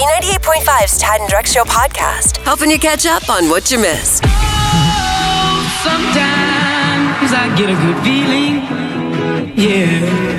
B98.5's Tad and Drex Show podcast, helping you catch up on what you missed. Sometimes I get a good feeling. Yeah.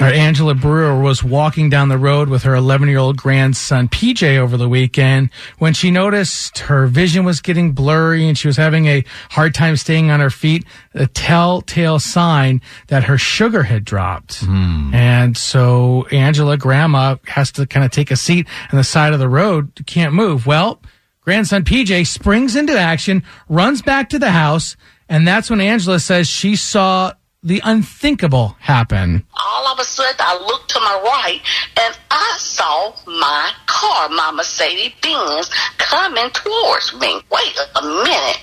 Right, Angela Brewer was walking down the road with her 11 year old grandson PJ over the weekend when she noticed her vision was getting blurry and she was having a hard time staying on her feet. A telltale sign that her sugar had dropped. Hmm. And so Angela, grandma, has to kind of take a seat on the side of the road, can't move. Well, grandson PJ springs into action, runs back to the house, and that's when Angela says she saw the unthinkable happen. all of a sudden I looked to my right and I saw my car, my Mercedes Benz, coming towards me. Wait a minute.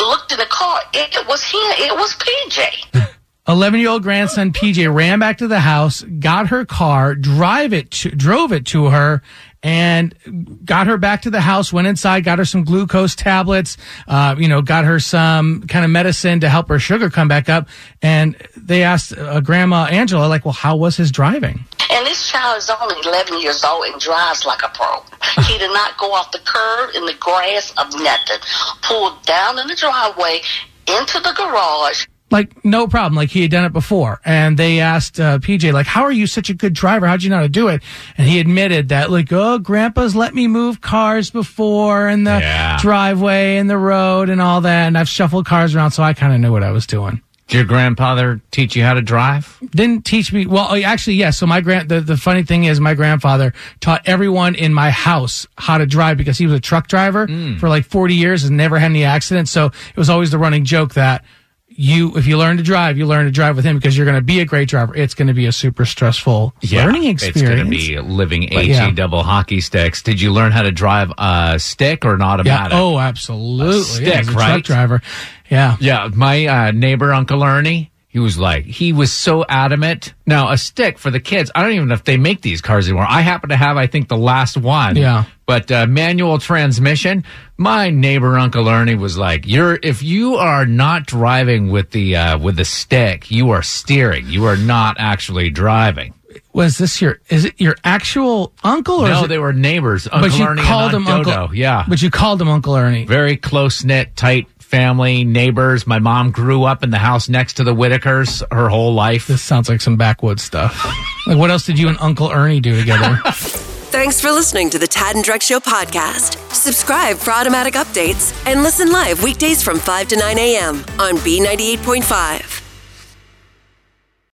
Looked in the car. It was him. It was PJ. 11 year old grandson PJ ran back to the house, got her car, drive it to, drove it to her and got her back to the house, went inside, got her some glucose tablets, uh, you know, got her some kind of medicine to help her sugar come back up. And they asked uh, grandma Angela, like, well, how was his driving? And this child is only 11 years old and drives like a pro. He did not go off the curb in the grass of nothing. Pulled down in the driveway into the garage. Like no problem. Like he had done it before. And they asked uh, pj like how are you such a good driver? How'd you know how to do it? And he admitted that like oh grandpa's let me move cars before and the Yeah. driveway and the road and all that. And i've shuffled cars around so i kind of knew what i was doing. Did your grandfather teach you how to drive? didn't teach me well oh, actually yes so my grand the, the funny thing is my grandfather taught everyone in my house how to drive because he was a truck driver for like 40 years and never had any accidents. So it was always the running joke that you if you learn to drive you learn to drive with him because you're going to be a great driver it's going to be a super stressful learning experience It's going to be living HE yeah. double hockey sticks. Did you learn how to drive a stick or an yeah automatic? oh absolutely A stick, yeah, right? truck driver yeah Yeah, my uh, neighbor, Uncle Ernie, he was like, he was so adamant. Now, a stick for the kids, I don't even know if they make these cars anymore. I happen to have, I think, the last one. Yeah. But uh, manual transmission, my neighbor, Uncle Ernie, was like, you're, if you are not driving with the, uh, with the stick, you are steering. You are not actually driving. was this your is it your actual uncle or No, it, they were neighbors. Uncle but you Ernie called him Aunt uncle Yeah. but you called him uncle ernie very close knit, tight family, neighbors. My mom grew up in the house next to the Whitakers her whole life. This sounds like some backwoods stuff. Like, what else did you and Uncle Ernie do together? Thanks for listening to the Tad and Drex Show podcast. Subscribe for automatic updates and listen live weekdays from 5 to 9 a.m. on B98.5.